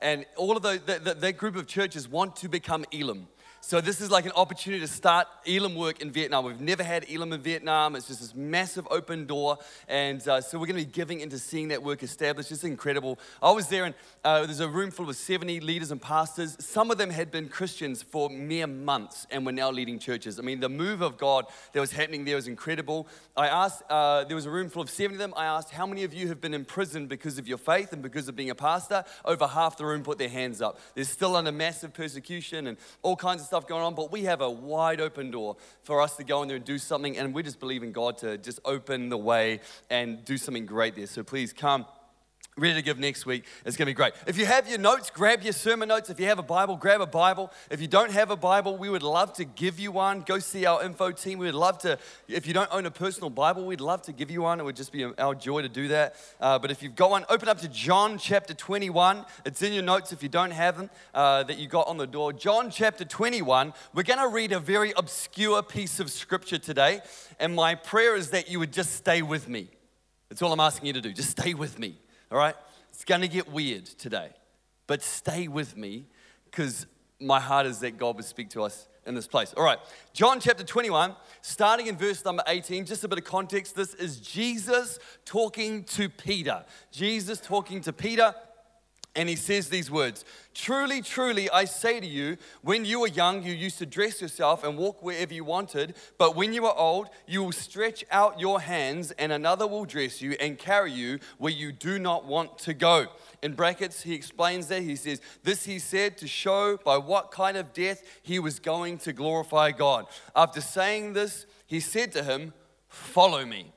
And all of those, that, that group of churches want to become Elim. So this is like an opportunity to start Elim work in Vietnam. We've never had Elim in Vietnam. It's just this massive open door, and uh, so we're going to be giving into seeing that work established. It's incredible. I was there, and uh, there's a room full of 70 leaders and pastors. Some of them had been Christians for mere months and were now leading churches. I mean, the move of God that was happening there was incredible. I asked, uh, there was a room full of 70 of them. I asked, how many of you have been imprisoned because of your faith and because of being a pastor? Over half the room put their hands up. There's still under massive persecution and all kinds of stuff stuff going on, but we have a wide open door for us to go in there and do something. And we just believe in God to just open the way and do something great there. So please come ready to give next week. It's going to be great. If you have your notes, grab your sermon notes. If you have a Bible, grab a Bible. If you don't have a Bible, we would love to give you one. Go see our info team. We would love to, if you don't own a personal Bible, we'd love to give you one. It would just be our joy to do that. Uh, but if you've got one, open up to John chapter 21. It's in your notes if you don't have them uh, that you got on the door. John chapter 21. We're going to read a very obscure piece of scripture today. And my prayer is that you would just stay with me. That's all I'm asking you to do. Just stay with me. All right? It's going to get weird today, but stay with me because my heart is that God would speak to us in this place. All right, John chapter 21, starting in verse number 18, just a bit of context. This is Jesus talking to Peter. Jesus talking to Peter and he says these words Truly, truly, I say to you, when you were young, you used to dress yourself and walk wherever you wanted. But when you are old, you will stretch out your hands, and another will dress you and carry you where you do not want to go. In brackets, he explains that. He says, This he said to show by what kind of death he was going to glorify God. After saying this, he said to him, Follow me.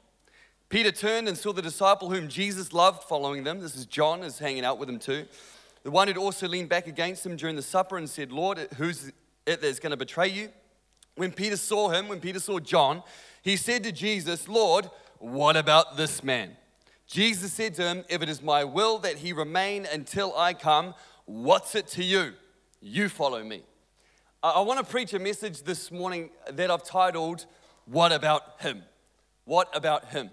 Peter turned and saw the disciple whom Jesus loved following them. This is John, is hanging out with him too. The one who'd also leaned back against him during the supper and said, Lord, who's it that's going to betray you? When Peter saw him, when Peter saw John, he said to Jesus, Lord, what about this man? Jesus said to him, If it is my will that he remain until I come, what's it to you? You follow me. I want to preach a message this morning that I've titled, What About Him? What About Him?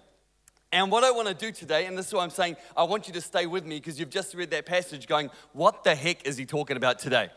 And what I want to do today, and this is why I'm saying I want you to stay with me because you've just read that passage going, what the heck is he talking about today?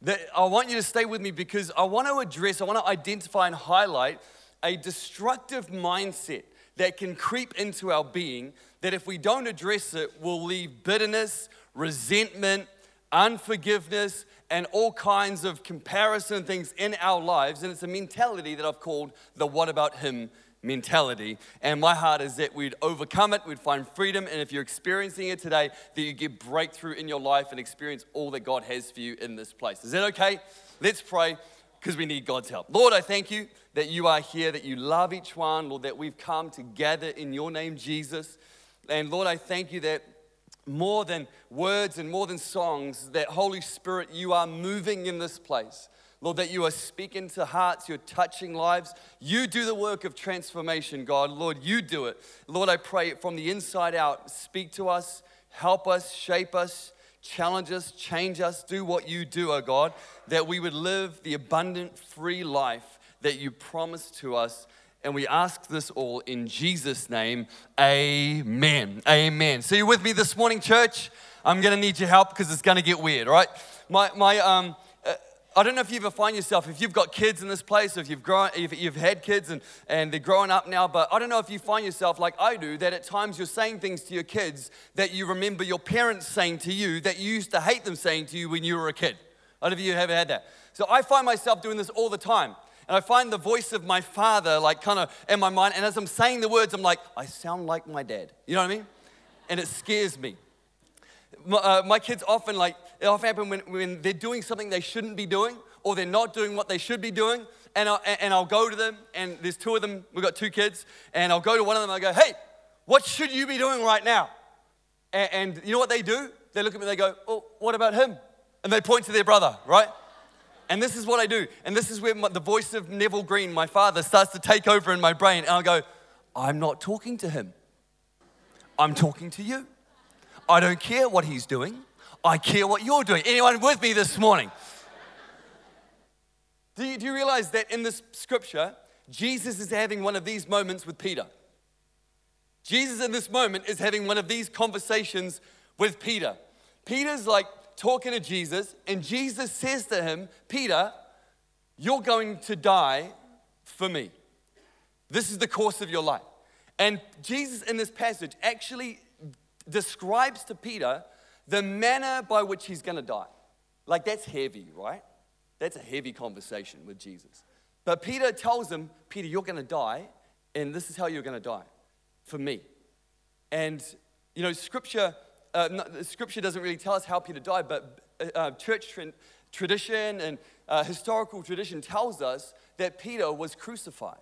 That I want you to stay with me because I want to address, I want to identify and highlight a destructive mindset that can creep into our being that if we don't address it will leave bitterness, resentment, unforgiveness, and all kinds of comparison things in our lives. And it's a mentality that I've called the what about him mentality. And my heart is that we'd overcome it, we'd find freedom, and if you're experiencing it today, that you get breakthrough in your life and experience all that God has for you in this place. Is that okay? Let's pray because we need God's help. Lord, I thank you that you are here, that you love each one, Lord, that we've come together in your name, Jesus. And Lord, I thank you that more than words and more than songs, that Holy Spirit, you are moving in this place. Lord, that you are speaking to hearts, you're touching lives. You do the work of transformation, God. Lord, you do it. Lord, I pray from the inside out, speak to us, help us, shape us, challenge us, change us, do what you do, oh God, that we would live the abundant, free life that you promised to us. And we ask this all in Jesus' name. Amen. Amen. So you with me this morning, church? I'm going to need your help because it's going to get weird, all right? My, my, um, I don't know if you ever find yourself, if you've got kids in this place, if you've, grown, if you've had kids and, and they're growing up now, but I don't know if you find yourself like I do, that at times you're saying things to your kids that you remember your parents saying to you that you used to hate them saying to you when you were a kid. I don't know if you ever had that. So I find myself doing this all the time. And I find the voice of my father like kind of in my mind. And as I'm saying the words, I'm like, I sound like my dad. You know what I mean? And it scares me my, uh, my kids often like it often happen when, when they're doing something they shouldn't be doing or they're not doing what they should be doing and, I, and i'll go to them and there's two of them we've got two kids and i'll go to one of them and i go hey what should you be doing right now? And, and you know what they do? They look at me and they go oh what about him? And they point to their brother right? And this is what i do and this is where my, the voice of neville green my father starts to take over in my brain and i go i'm not talking to him. I'm talking to you I don't care what he's doing. I care what you're doing. Anyone with me this morning? Do you, do you realize that in this scripture, Jesus is having one of these moments with Peter? Jesus in this moment is having one of these conversations with Peter. Peter's like talking to Jesus, and Jesus says to him, Peter, you're going to die for me. This is the course of your life. And Jesus, in this passage, actually describes to Peter the manner by which he's going to die. Like, that's heavy, right? That's a heavy conversation with Jesus. But Peter tells him, Peter, you're going to die, and this is how you're going to die for me. And, you know, scripture, uh, not, scripture doesn't really tell us how Peter died, but uh, uh church tra- tradition and uh, historical tradition tells us that Peter was crucified.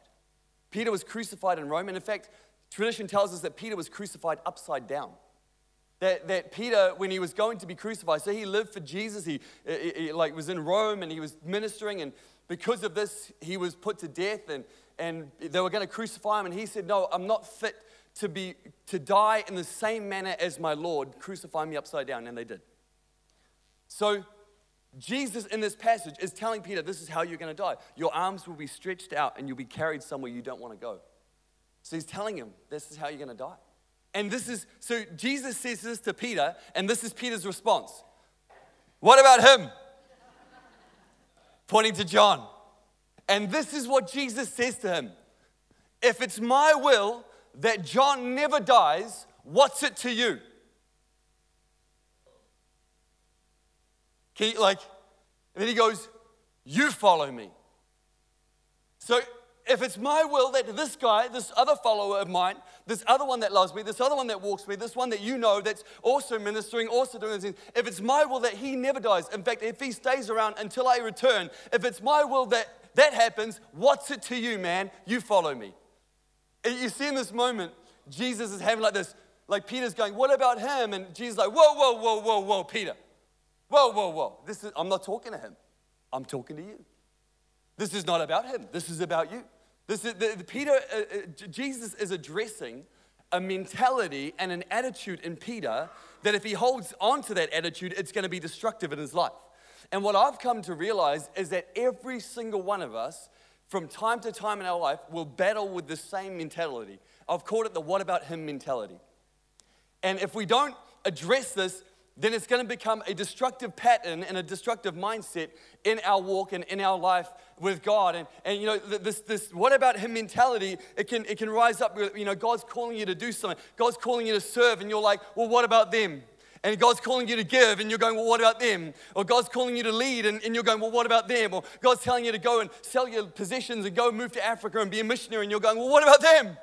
Peter was crucified in Rome. And in fact, tradition tells us that Peter was crucified upside down. That, that Peter, when he was going to be crucified, so he lived for Jesus. He, he, he like was in Rome and he was ministering, and because of this, he was put to death, and, and they were going to crucify him. And he said, "No, I'm not fit to be to die in the same manner as my Lord. Crucify me upside down." And they did. So Jesus in this passage is telling Peter, "This is how you're going to die. Your arms will be stretched out, and you'll be carried somewhere you don't want to go." So he's telling him, "This is how you're going to die." And this is, so Jesus says this to Peter, and this is Peter's response. What about him? Pointing to John. And this is what Jesus says to him If it's my will that John never dies, what's it to you? You, like, and then he goes, You follow me. So if it's my will that this guy, this other follower of mine, this other one that loves me, this other one that walks me, this one that you know that's also ministering, also doing things, if it's my will that he never dies, in fact, if he stays around until I return, if it's my will that that happens, what's it to you, man? You follow me. You see in this moment, Jesus is having like this, like Peter's going, What about him? And Jesus is like, Whoa, whoa, whoa, whoa, whoa, Peter. Whoa, whoa, whoa. This is, I'm not talking to him. I'm talking to you. This is not about him. This is about you. This is, the, the Peter, uh, uh, Jesus is addressing a mentality and an attitude in Peter that if he holds on to that attitude, it's going to be destructive in his life. And what I've come to realize is that every single one of us, from time to time in our life, will battle with the same mentality. I've called it the what about him mentality. And if we don't address this, then it's going to become a destructive pattern and a destructive mindset in our walk and in our life with God. And, and you know, this, this what about Him mentality, it can, it can rise up. You know, God's calling you to do something, God's calling you to serve, and you're like, well, what about them? And God's calling you to give, and you're going, well, what about them? Or God's calling you to lead, and, and you're going, well, what about them? Or God's telling you to go and sell your possessions and go move to Africa and be a missionary, and you're going, well, what about them?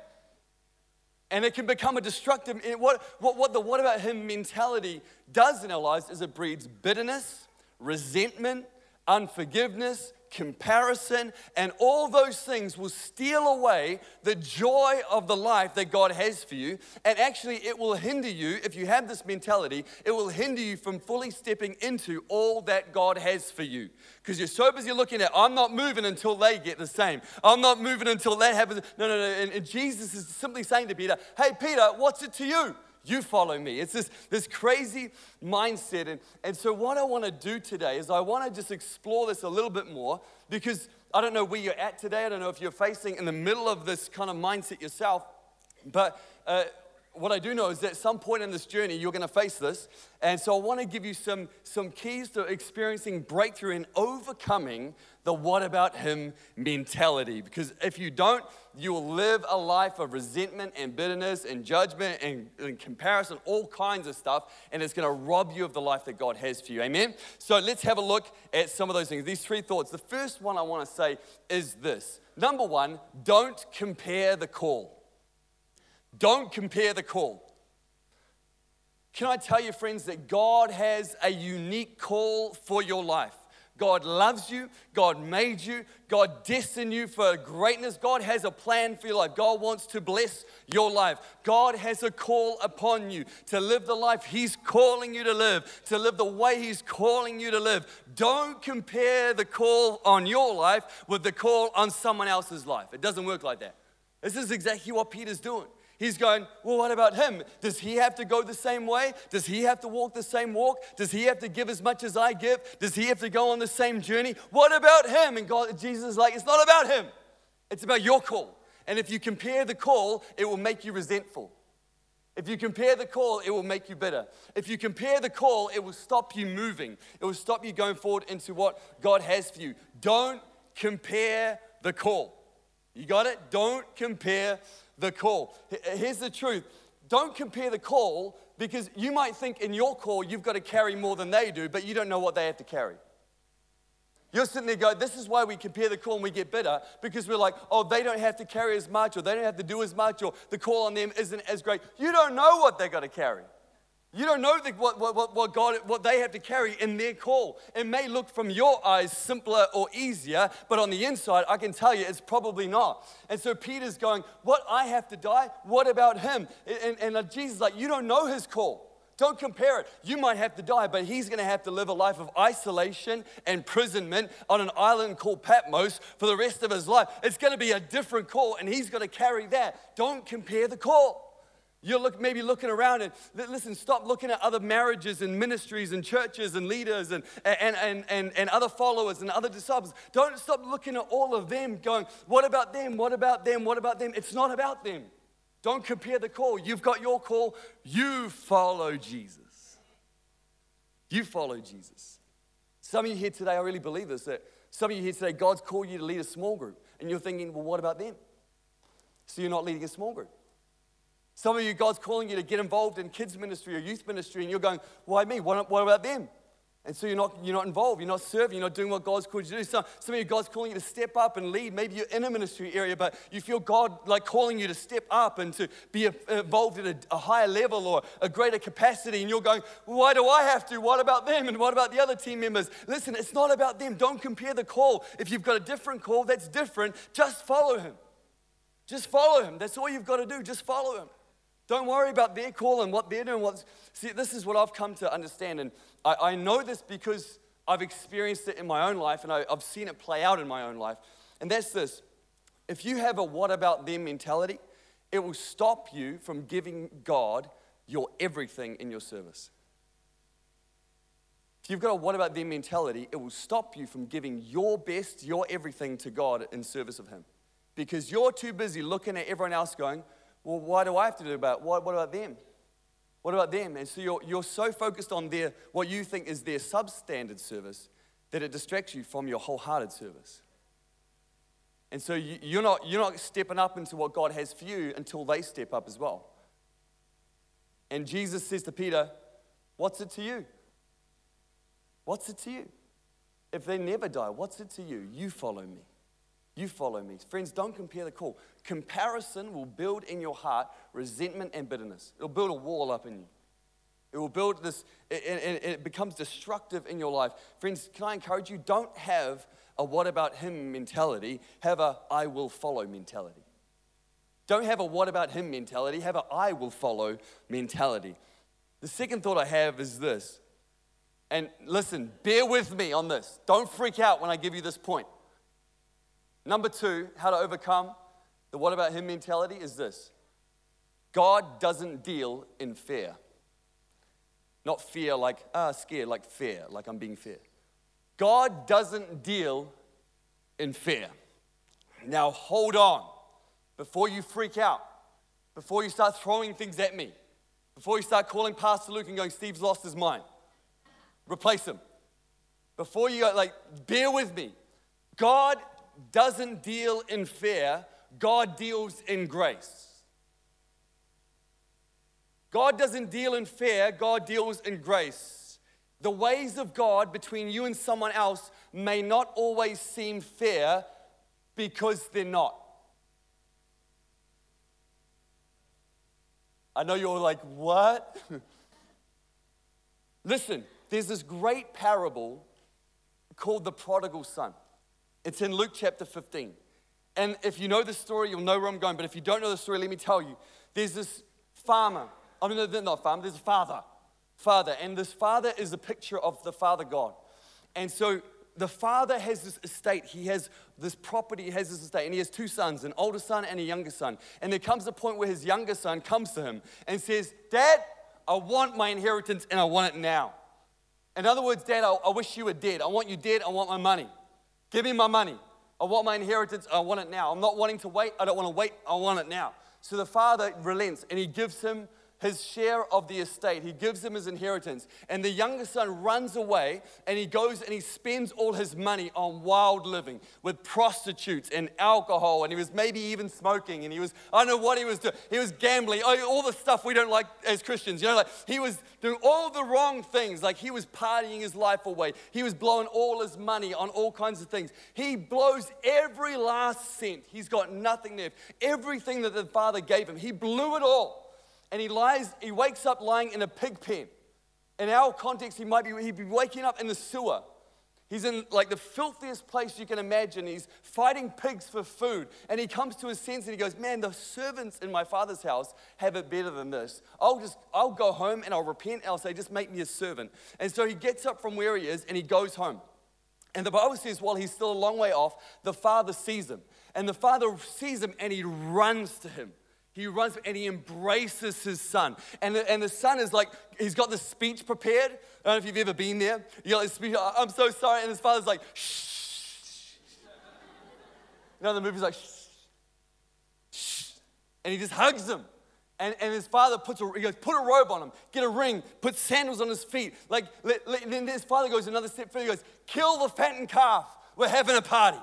And it can become a destructive, what, what, what the what about him mentality does in our lives is it breeds bitterness, resentment, unforgiveness, comparison, and all those things will steal away the joy of the life that God has for you. And actually, it will hinder you, if you have this mentality, it will hinder you from fully stepping into all that God has for you. Because you're so busy looking at, I'm not moving until they get the same. I'm not moving until that happens. No, no, no. And, and Jesus is simply saying to Peter, Hey, Peter, what's it to you? You follow me. It's this, this crazy mindset. And, and so, what I want to do today is I want to just explore this a little bit more because I don't know where you're at today. I don't know if you're facing in the middle of this kind of mindset yourself. But uh, what I do know is that at some point in this journey, you're going to face this. And so I want to give you some, some keys to experiencing breakthrough and overcoming the what about him mentality. Because if you don't, you will live a life of resentment and bitterness and judgment and, and comparison, all kinds of stuff. And it's going to rob you of the life that God has for you. Amen? So let's have a look at some of those things. These three thoughts. The first one I want to say is this Number one, don't compare the call. Don't compare the call. Can I tell you, friends, that God has a unique call for your life? God loves you. God made you. God destined you for greatness. God has a plan for your life. God wants to bless your life. God has a call upon you to live the life He's calling you to live, to live the way He's calling you to live. Don't compare the call on your life with the call on someone else's life. It doesn't work like that. This is exactly what Peter's doing. He's going, Well, what about him? Does he have to go the same way? Does he have to walk the same walk? Does he have to give as much as I give? Does he have to go on the same journey? What about him? And God, Jesus is like, It's not about him, it's about your call. And if you compare the call, it will make you resentful. If you compare the call, it will make you bitter. If you compare the call, it will stop you moving. It will stop you going forward into what God has for you. Don't compare the call. You got it? Don't compare the call. Here's the truth don't compare the call because you might think in your call you've got to carry more than they do, but you don't know what they have to carry. You're sitting there going, This is why we compare the call and we get bitter because we're like, Oh, they don't have to carry as much, or they don't have to do as much, or the call on them isn't as great. You don't know what they're going to carry. You don't know the, what, what, what God, what they have to carry in their call. It may look from your eyes simpler or easier, but on the inside, I can tell you it's probably not. And so Peter's going, What, I have to die? What about him? And, and, and uh, Jesus is like, You don't know his call. Don't compare it. You might have to die, but he's going to have to live a life of isolation and imprisonment on an island called Patmos for the rest of his life. It's going to be a different call, and he's going to carry that. Don't compare the call. You're look, maybe looking around and listen, stop looking at other marriages and ministries and churches and leaders and, and, and, and, and other followers and other disciples. Don't stop looking at all of them going, what about them? What about them? What about them? It's not about them. Don't compare the call. You've got your call. You follow Jesus. You follow Jesus. Some of you here today, I really believe this, that some of you here today, God's called you to lead a small group. And you're thinking, well, what about them? So you're not leading a small group. Some of you, God's calling you to get involved in kids' ministry or youth ministry, and you're going, why me? What, what about them? And so you're not, you're not involved, you're not serving, you're not doing what God's called you to do. Some, some of you, God's calling you to step up and lead. Maybe you're in a ministry area, but you feel God like calling you to step up and to be involved at a, a higher level or a greater capacity. And you're going, why do I have to? What about them? And what about the other team members? Listen, it's not about them. Don't compare the call. If you've got a different call that's different, just follow him. Just follow him. That's all you've got to do. Just follow him. Don't worry about their call and what they're doing. What's, see, this is what I've come to understand. And I, I know this because I've experienced it in my own life and I, I've seen it play out in my own life. And that's this if you have a what about them mentality, it will stop you from giving God your everything in your service. If you've got a what about them mentality, it will stop you from giving your best, your everything to God in service of Him. Because you're too busy looking at everyone else going, well, why do I have to do about what, what about them? What about them? And so you're, you're so focused on their what you think is their substandard service that it distracts you from your wholehearted service. And so you, you're, not, you're not stepping up into what God has for you until they step up as well. And Jesus says to Peter, What's it to you? What's it to you? If they never die, what's it to you? You follow me. You follow me. Friends, don't compare the call. Comparison will build in your heart resentment and bitterness. It'll build a wall up in you. It will build this, and it, it becomes destructive in your life. Friends, can I encourage you? Don't have a what about him mentality, have a I will follow mentality. Don't have a what about him mentality, have a I will follow mentality. The second thought I have is this, and listen, bear with me on this. Don't freak out when I give you this point. Number two, how to overcome the what about him mentality is this God doesn't deal in fear. Not fear like, ah, scared, like fear, like I'm being fair. God doesn't deal in fear. Now hold on before you freak out, before you start throwing things at me, before you start calling Pastor Luke and going, Steve's lost his mind. Replace him. Before you go, like, bear with me. God doesn't deal in fear, God deals in grace. God doesn't deal in fear, God deals in grace. The ways of God between you and someone else may not always seem fair because they're not. I know you're like, what? Listen, there's this great parable called the prodigal son. It's in Luke chapter 15. And if you know the story, you'll know where I'm going. But if you don't know the story, let me tell you. There's this farmer. I mean, not a farmer, there's a father. Father. And this father is a picture of the Father God. And so the father has this estate. He has this property, he has this estate, and he has two sons, an older son and a younger son. And there comes a point where his younger son comes to him and says, Dad, I want my inheritance and I want it now. In other words, Dad, I, I wish you were dead. I want you dead. I want my money. Give me my money. I want my inheritance. I want it now. I'm not wanting to wait. I don't want to wait. I want it now. So the father relents and he gives him his share of the estate. He gives him his inheritance. And the younger son runs away and he goes and he spends all his money on wild living with prostitutes and alcohol. And he was maybe even smoking. And he was, I don't know what he was doing. He was gambling, oh, all the stuff we don't like as Christians. You know, like he was doing all the wrong things. Like he was partying his life away. He was blowing all his money on all kinds of things. He blows every last cent. He's got nothing left. Everything that the father gave him, he blew it all and he lies, he wakes up lying in a pig pen. In our context, he might be, he'd be waking up in the sewer. He's in like the filthiest place you can imagine. He's fighting pigs for food. And he comes to his senses and he goes, Man, the servants in my father's house have it better than this. I'll just, I'll go home and I'll repent and I'll say, Just make me a servant. And so he gets up from where he is and he goes home. And the Bible says, while he's still a long way off, the father sees him. And the father sees him and he runs to him. He runs and he embraces his son. And the, and the son is like, he's got the speech prepared. I don't know if you've ever been there. You got this speech, I'm so sorry. And his father's like, shh. You know, the movie's like, shh. shh. And he just hugs him. And, and his father puts a, he goes, put a robe on him, get a ring, put sandals on his feet. Like, let, let, then his father goes another step further. He goes, kill the fattened calf. We're having a party.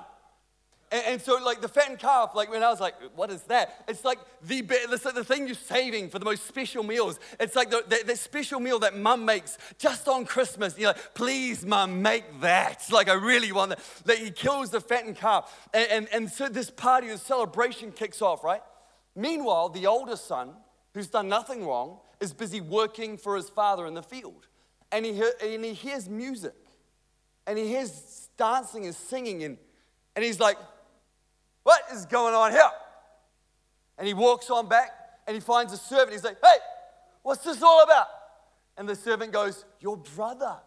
And, and, so, like the fattened calf, like when I was like, what is that? It's like the, it's like the thing you're saving for the most special meals. It's like the, the, the special meal that mum makes just on Christmas. You're like, please, mum, make that. Like, I really want that. That he kills the fattened calf. And, and, and so this party, this celebration kicks off, right? Meanwhile, the older son, who's done nothing wrong, is busy working for his father in the field. And he, and he hears music. And he hears dancing and singing. And, and he's like, what is going on here? And he walks on back and he finds a servant. He's like, Hey, what's this all about? And the servant goes, Your brother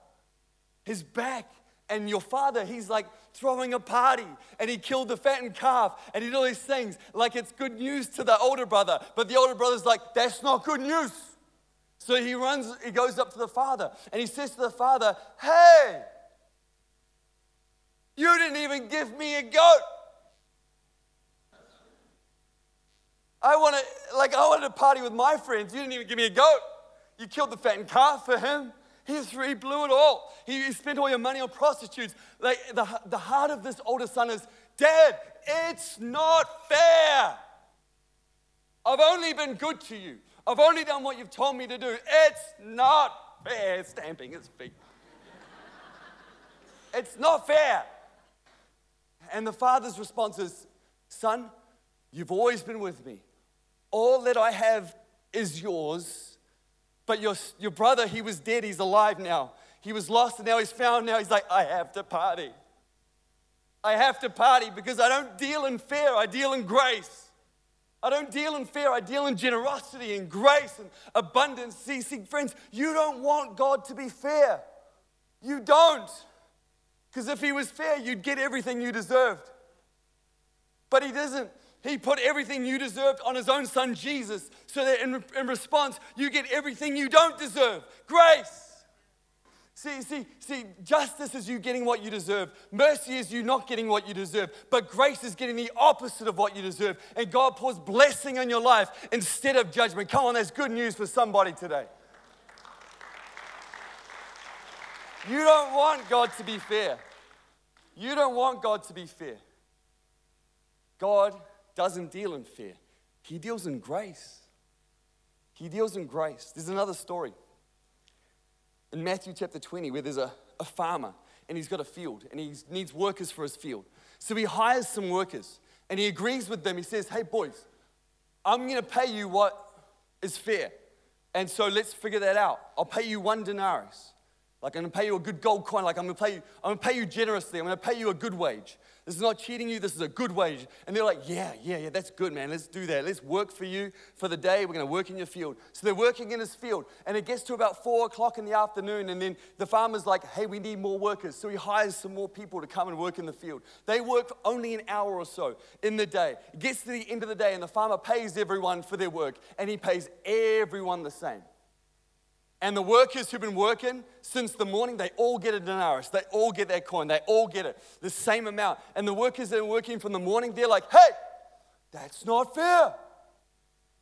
is back. And your father, he's like throwing a party and he killed the fattened calf and he did all these things like it's good news to the older brother. But the older brother's like, That's not good news. So he runs, he goes up to the father and he says to the father, Hey, you didn't even give me a goat. I want to, like, I wanted to party with my friends. You didn't even give me a goat. You killed the fattened calf for him. He, he blew it all. He, he spent all your money on prostitutes. Like, the, the heart of this older son is, Dad, it's not fair. I've only been good to you. I've only done what you've told me to do. It's not fair. Stamping his feet. it's not fair. And the father's response is, Son, you've always been with me. All that I have is yours. But your, your brother, he was dead, he's alive now. He was lost and now he's found. Now he's like, I have to party. I have to party because I don't deal in fear, I deal in grace. I don't deal in fear, I deal in generosity and grace and abundance. See, see, friends, you don't want God to be fair. You don't. Because if He was fair, you'd get everything you deserved. But He doesn't. He put everything you deserved on his own son Jesus so that in, in response, you get everything you don't deserve grace. See, see, see, justice is you getting what you deserve. Mercy is you not getting what you deserve. But grace is getting the opposite of what you deserve. And God pours blessing on your life instead of judgment. Come on, that's good news for somebody today. You don't want God to be fair. You don't want God to be fair. God doesn't deal in fear, He deals in grace. He deals in grace. There's another story in Matthew chapter 20 where there's a, a farmer and he's got a field and he needs workers for his field. So he hires some workers and he agrees with them. He says, Hey, boys, I'm going to pay you what is fair. And so let's figure that out. I'll pay you one denarius. Like I'm gonna pay you a good gold coin. Like I'm gonna pay you, I'm gonna pay you generously. I'm gonna pay you a good wage. This is not cheating you, this is a good wage. And they're like, yeah, yeah, yeah, that's good, man. Let's do that. Let's work for you for the day. We're going to work in your field. So they're working in his field. And it gets to about four o'clock in the afternoon. And then the farmer's like, hey, we need more workers. So he hires some more people to come and work in the field. They work only an hour or so in the day. It gets to the end of the day, and the farmer pays everyone for their work. And he pays everyone the same. And the workers who've been working since the morning, they all get a denarius. They all get that coin. They all get it, the same amount. And the workers that are working from the morning, they're like, hey, that's not fair.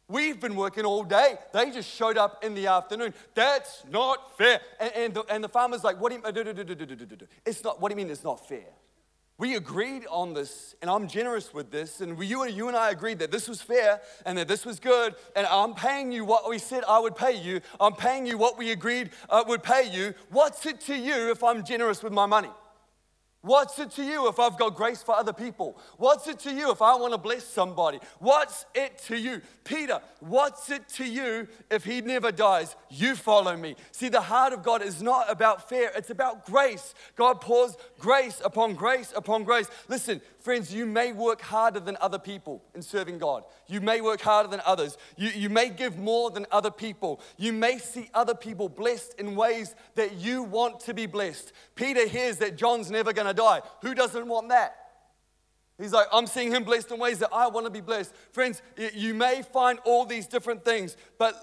We've been working all day. They just showed up in the afternoon. That's not fair. And, and, the, and the farmer's like, what do you, it's not, what do you mean it's not fair? We agreed on this, and I'm generous with this, and you, you and I agreed that this was fair and that this was good, and I'm paying you what we said I would pay you. I'm paying you what we agreed uh, would pay you. What's it to you if I'm generous with my money? What's it to you if I've got grace for other people? What's it to you if I want to bless somebody? What's it to you? Peter, what's it to you if he never dies? You follow me. See, the heart of God is not about fear, it's about grace. God pours grace upon grace upon grace. Listen, Friends, you may work harder than other people in serving God. You may work harder than others. You, you may give more than other people. You may see other people blessed in ways that you want to be blessed. Peter hears that John's never going to die. Who doesn't want that? He's like, I'm seeing him blessed in ways that I want to be blessed. Friends, you may find all these different things, but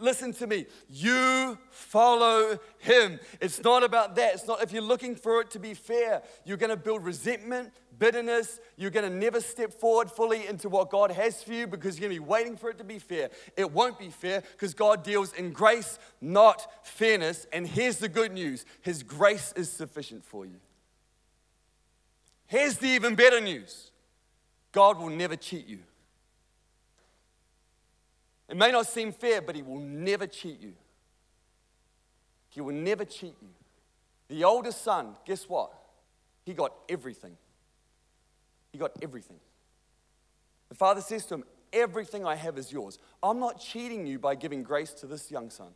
listen to me. You follow him. It's not about that. It's not if you're looking for it to be fair, you're going to build resentment, bitterness. You're going to never step forward fully into what God has for you because you're going to be waiting for it to be fair. It won't be fair because God deals in grace, not fairness. And here's the good news His grace is sufficient for you. Here's the even better news God will never cheat you. It may not seem fair, but He will never cheat you. He will never cheat you. The oldest son, guess what? He got everything. He got everything. The father says to him, Everything I have is yours. I'm not cheating you by giving grace to this young son.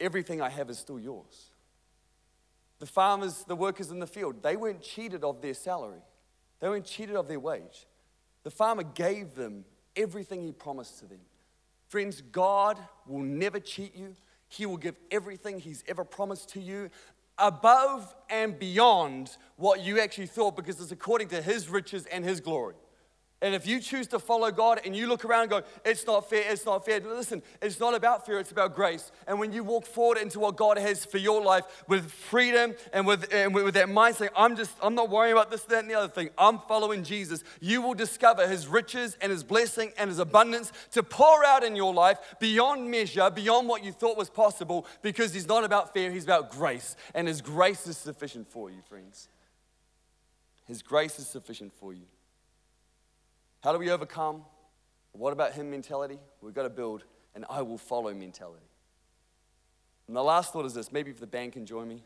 Everything I have is still yours. The farmers, the workers in the field, they weren't cheated of their salary, they weren't cheated of their wage. The farmer gave them everything he promised to them. Friends, God will never cheat you. He will give everything He's ever promised to you above and beyond what you actually thought because it's according to his riches and his glory. And if you choose to follow God and you look around and go, it's not fair, it's not fair, listen, it's not about fear, it's about grace. And when you walk forward into what God has for your life with freedom and with, and with that mindset, I'm just, I'm not worrying about this, that, and the other thing. I'm following Jesus. You will discover his riches and his blessing and his abundance to pour out in your life beyond measure, beyond what you thought was possible, because he's not about fear, he's about grace. And his grace is sufficient for you, friends. His grace is sufficient for you. How do we overcome? What about him mentality? We've got to build an I will follow mentality. And the last thought is this maybe if the band can join me.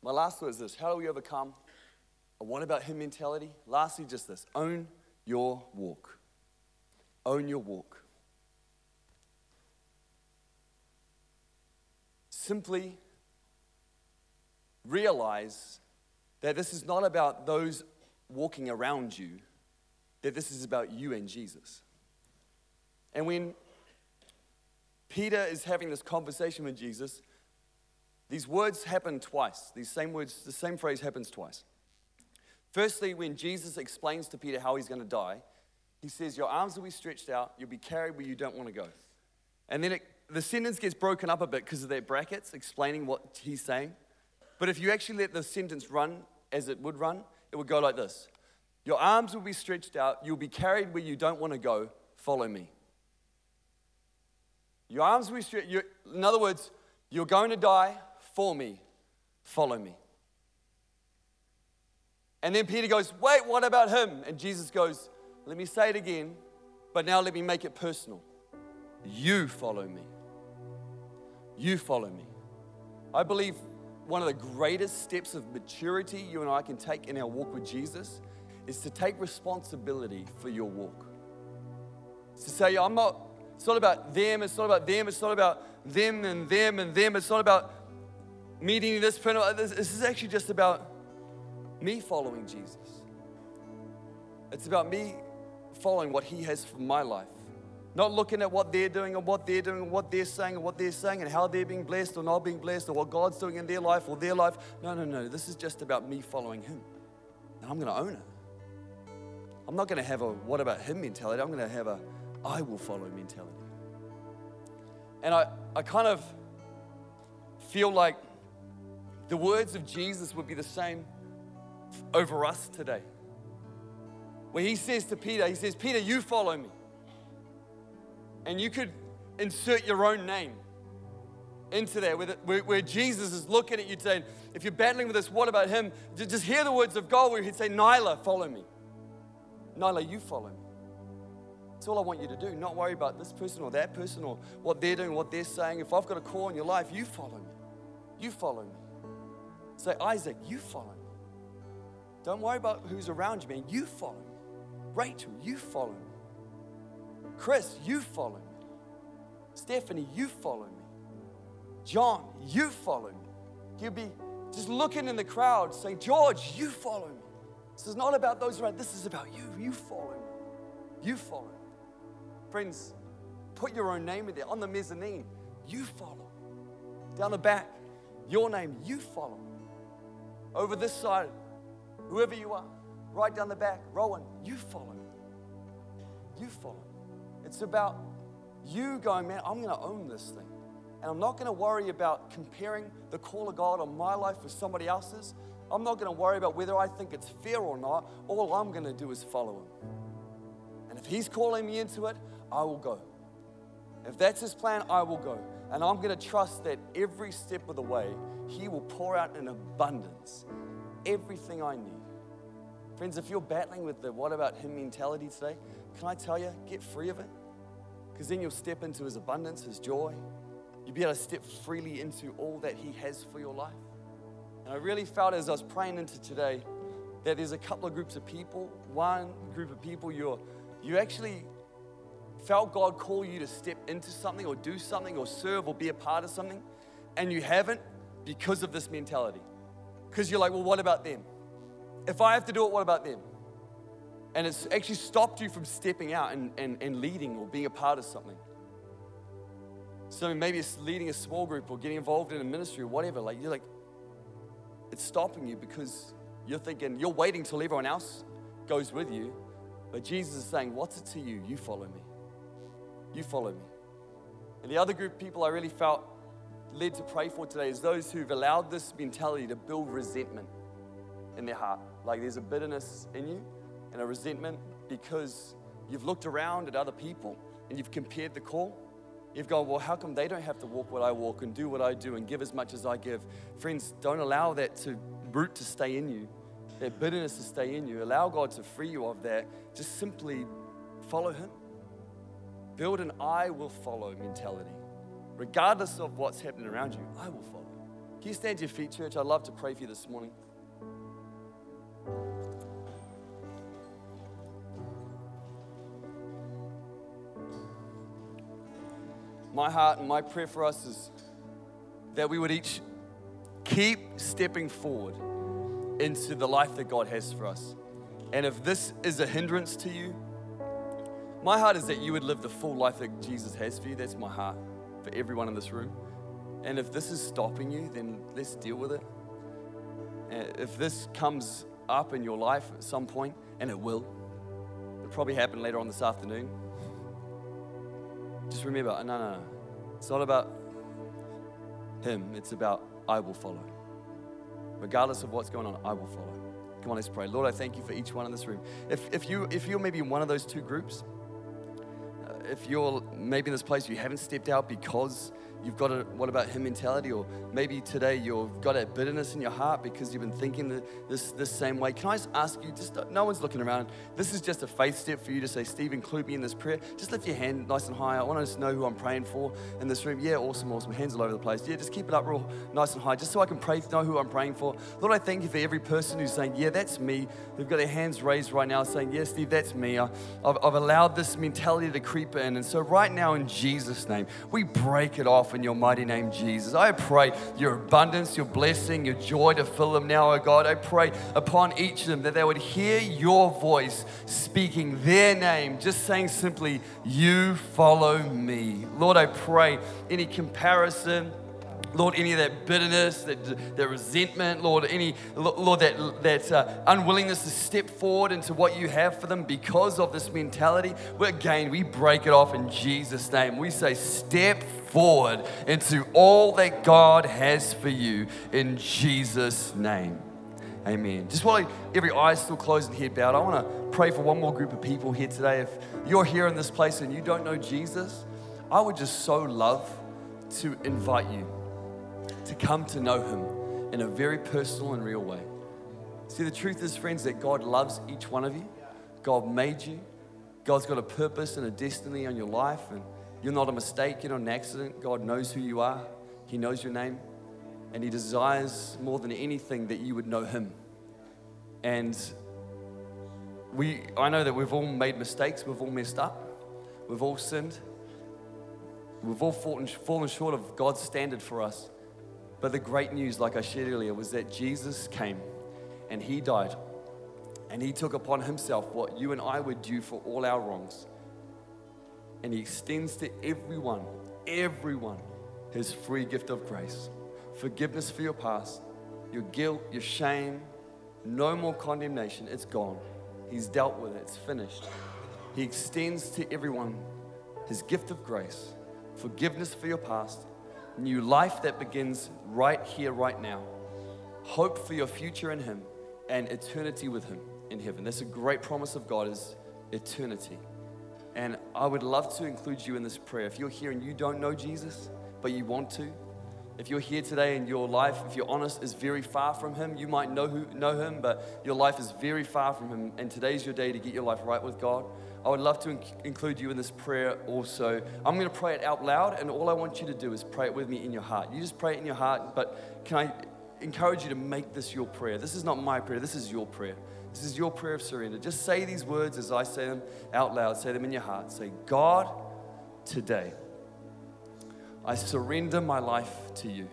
My last thought is this how do we overcome a what about him mentality? Lastly, just this own your walk. Own your walk. Simply realize that this is not about those walking around you, that this is about you and Jesus. And when Peter is having this conversation with Jesus, these words happen twice. These same words, the same phrase happens twice. Firstly, when Jesus explains to Peter how he's going to die, he says, Your arms will be stretched out, you'll be carried where you don't want to go. And then it, the sentence gets broken up a bit because of their brackets explaining what he's saying. But if you actually let the sentence run as it would run, it would go like this Your arms will be stretched out, you'll be carried where you don't want to go, follow me. Your arms will be stretched, in other words, you're going to die for me, follow me. And then Peter goes, Wait, what about him? And Jesus goes, Let me say it again, but now let me make it personal. You follow me. You follow me. I believe one of the greatest steps of maturity you and I can take in our walk with Jesus is to take responsibility for your walk. It's to say, I'm not, it's not about them, it's not about them, it's not about them and them and them, it's not about meeting this person. This is actually just about me following Jesus. It's about me following what He has for my life. Not looking at what they're doing and what they're doing and what they're saying and what they're saying and how they're being blessed or not being blessed or what God's doing in their life or their life. No, no, no. This is just about me following Him. And I'm going to own it. I'm not going to have a what about Him mentality. I'm going to have a I will follow mentality. And I, I kind of feel like the words of Jesus would be the same over us today. where he says to Peter, he says, Peter, you follow me. And you could insert your own name into there, where, where, Jesus is looking at you saying, if you're battling with this, what about him? Just hear the words of God where he'd say, Nyla, follow me. Nyla, you follow me. That's all I want you to do. Not worry about this person or that person or what they're doing, what they're saying. If I've got a call in your life, you follow me. You follow me. Say, Isaac, you follow me. Don't worry about who's around you, man. You follow me. Rachel, you follow me. Chris, you follow me. Stephanie, you follow me. John, you follow me. You'll be just looking in the crowd saying, George, you follow me. This is not about those around, this is about you. You follow me. You follow me. Friends, put your own name in there. On the mezzanine, you follow. Down the back, your name, you follow. Over this side, whoever you are, right down the back, Rowan, you follow. You follow. It's about you going, man, I'm going to own this thing. And I'm not going to worry about comparing the call of God on my life with somebody else's. I'm not going to worry about whether I think it's fair or not. All I'm going to do is follow Him. And if He's calling me into it, I will go. If that's his plan, I will go. And I'm going to trust that every step of the way, he will pour out in abundance everything I need. Friends, if you're battling with the what about him mentality today, can I tell you, get free of it? Because then you'll step into his abundance, his joy. You'll be able to step freely into all that he has for your life. And I really felt as I was praying into today that there's a couple of groups of people. One group of people, you're you actually felt God call you to step into something or do something or serve or be a part of something, and you haven't because of this mentality. Because you're like, well, what about them? If I have to do it, what about them? And it's actually stopped you from stepping out and, and, and leading or being a part of something. So maybe it's leading a small group or getting involved in a ministry or whatever. Like you're like, it's stopping you because you're thinking, you're waiting till everyone else goes with you. But Jesus is saying, What's it to you? You follow me. You follow me. And the other group of people I really felt led to pray for today is those who've allowed this mentality to build resentment in their heart. Like there's a bitterness in you and a resentment because you've looked around at other people and you've compared the call. You've gone, well, how come they don't have to walk what I walk and do what I do and give as much as I give? Friends, don't allow that to root to stay in you, that bitterness to stay in you. Allow God to free you of that. Just simply follow Him. Build an I will follow mentality. Regardless of what's happening around you, I will follow. Can you stand to your feet, church? I'd love to pray for you this morning. My heart and my prayer for us is that we would each keep stepping forward into the life that God has for us. And if this is a hindrance to you, my heart is that you would live the full life that Jesus has for you. That's my heart for everyone in this room. And if this is stopping you, then let's deal with it. If this comes up in your life at some point, and it will, it'll probably happen later on this afternoon. Just remember, no, no, no. It's not about him, it's about I will follow. Regardless of what's going on, I will follow. Come on, let's pray. Lord, I thank you for each one in this room. If, if, you, if you're maybe in one of those two groups, uh, if you're maybe in this place you haven't stepped out because you've got a what about him mentality, or maybe today you've got that bitterness in your heart because you've been thinking this, this same way. Can I just ask you, just no one's looking around. This is just a faith step for you to say, Steve, include me in this prayer. Just lift your hand nice and high. I want to know who I'm praying for in this room. Yeah, awesome, awesome. Hands all over the place. Yeah, just keep it up real nice and high, just so I can pray, to know who I'm praying for. Lord, I thank you for every person who's saying, Yeah, that's me. They've got their hands raised right now saying, Yes, yeah, Steve, that's me. I, I've, I've allowed this mentality to creep in. And so, right now, in Jesus' name, we break it off in your mighty name. Jesus. I pray your abundance, your blessing, your joy to fill them now, oh God. I pray upon each of them that they would hear your voice speaking their name, just saying simply, You follow me. Lord, I pray any comparison Lord, any of that bitterness, that, that resentment, Lord, any, Lord, that, that uh, unwillingness to step forward into what you have for them because of this mentality, we, again, we break it off in Jesus' name. We say, step forward into all that God has for you in Jesus' name. Amen. Just while every eye is still closed and head bowed, I want to pray for one more group of people here today. If you're here in this place and you don't know Jesus, I would just so love to invite you to come to know him in a very personal and real way. See, the truth is, friends, that God loves each one of you. God made you. God's got a purpose and a destiny on your life, and you're not a mistake, you're not an accident. God knows who you are, He knows your name, and He desires more than anything that you would know Him. And we, I know that we've all made mistakes, we've all messed up, we've all sinned, we've all fallen, fallen short of God's standard for us. But the great news, like I shared earlier, was that Jesus came and He died and He took upon Himself what you and I would do for all our wrongs. And He extends to everyone, everyone, His free gift of grace forgiveness for your past, your guilt, your shame, no more condemnation. It's gone. He's dealt with it, it's finished. He extends to everyone His gift of grace, forgiveness for your past, new life that begins right here, right now, hope for your future in Him, and eternity with Him in heaven. That's a great promise of God is eternity. And I would love to include you in this prayer. If you're here and you don't know Jesus, but you want to, if you're here today and your life, if you're honest, is very far from Him, you might know, who, know Him, but your life is very far from Him, and today's your day to get your life right with God, I would love to inc- include you in this prayer also. I'm going to pray it out loud, and all I want you to do is pray it with me in your heart. You just pray it in your heart, but can I encourage you to make this your prayer? This is not my prayer, this is your prayer. This is your prayer of surrender. Just say these words as I say them out loud. Say them in your heart. Say, God, today, I surrender my life to you.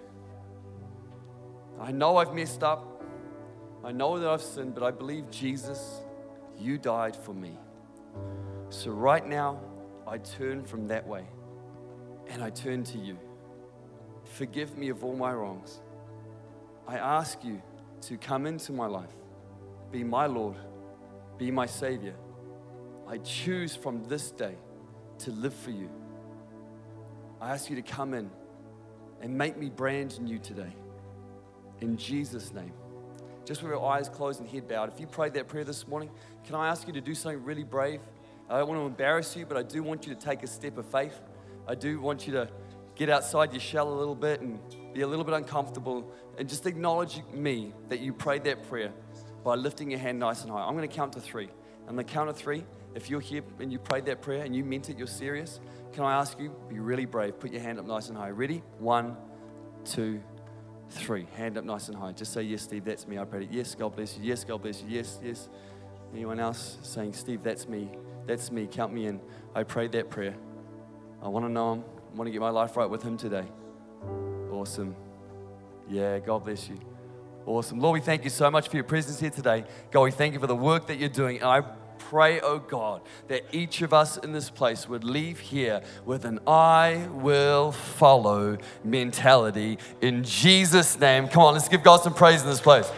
I know I've messed up. I know that I've sinned, but I believe, Jesus, you died for me. So right now, I turn from that way and I turn to you. Forgive me of all my wrongs. I ask you to come into my life be my Lord, be my Savior. I choose from this day to live for you. I ask you to come in and make me brand new today. In Jesus' name. Just with your eyes closed and head bowed, if you prayed that prayer this morning, can I ask you to do something really brave? I don't want to embarrass you, but I do want you to take a step of faith. I do want you to get outside your shell a little bit and be a little bit uncomfortable and just acknowledge me that you prayed that prayer by lifting your hand nice and high. I'm going to count to three. On the count of three, if you're here and you prayed that prayer and you meant it, you're serious, can I ask you, be really brave, put your hand up nice and high. Ready? One, two, three. Hand up nice and high. Just say, Yes, Steve, that's me. I prayed it. Yes, God bless you. Yes, God bless you. Yes, yes. Anyone else saying, Steve, that's me. That's me. Count me in. I prayed that prayer. I want to know Him. I want to get my life right with Him today. Awesome. Yeah, God bless you. Awesome. Lord, we thank you so much for your presence here today. God, we thank you for the work that you're doing. I pray, oh God, that each of us in this place would leave here with an I will follow mentality in Jesus' name. Come on, let's give God some praise in this place.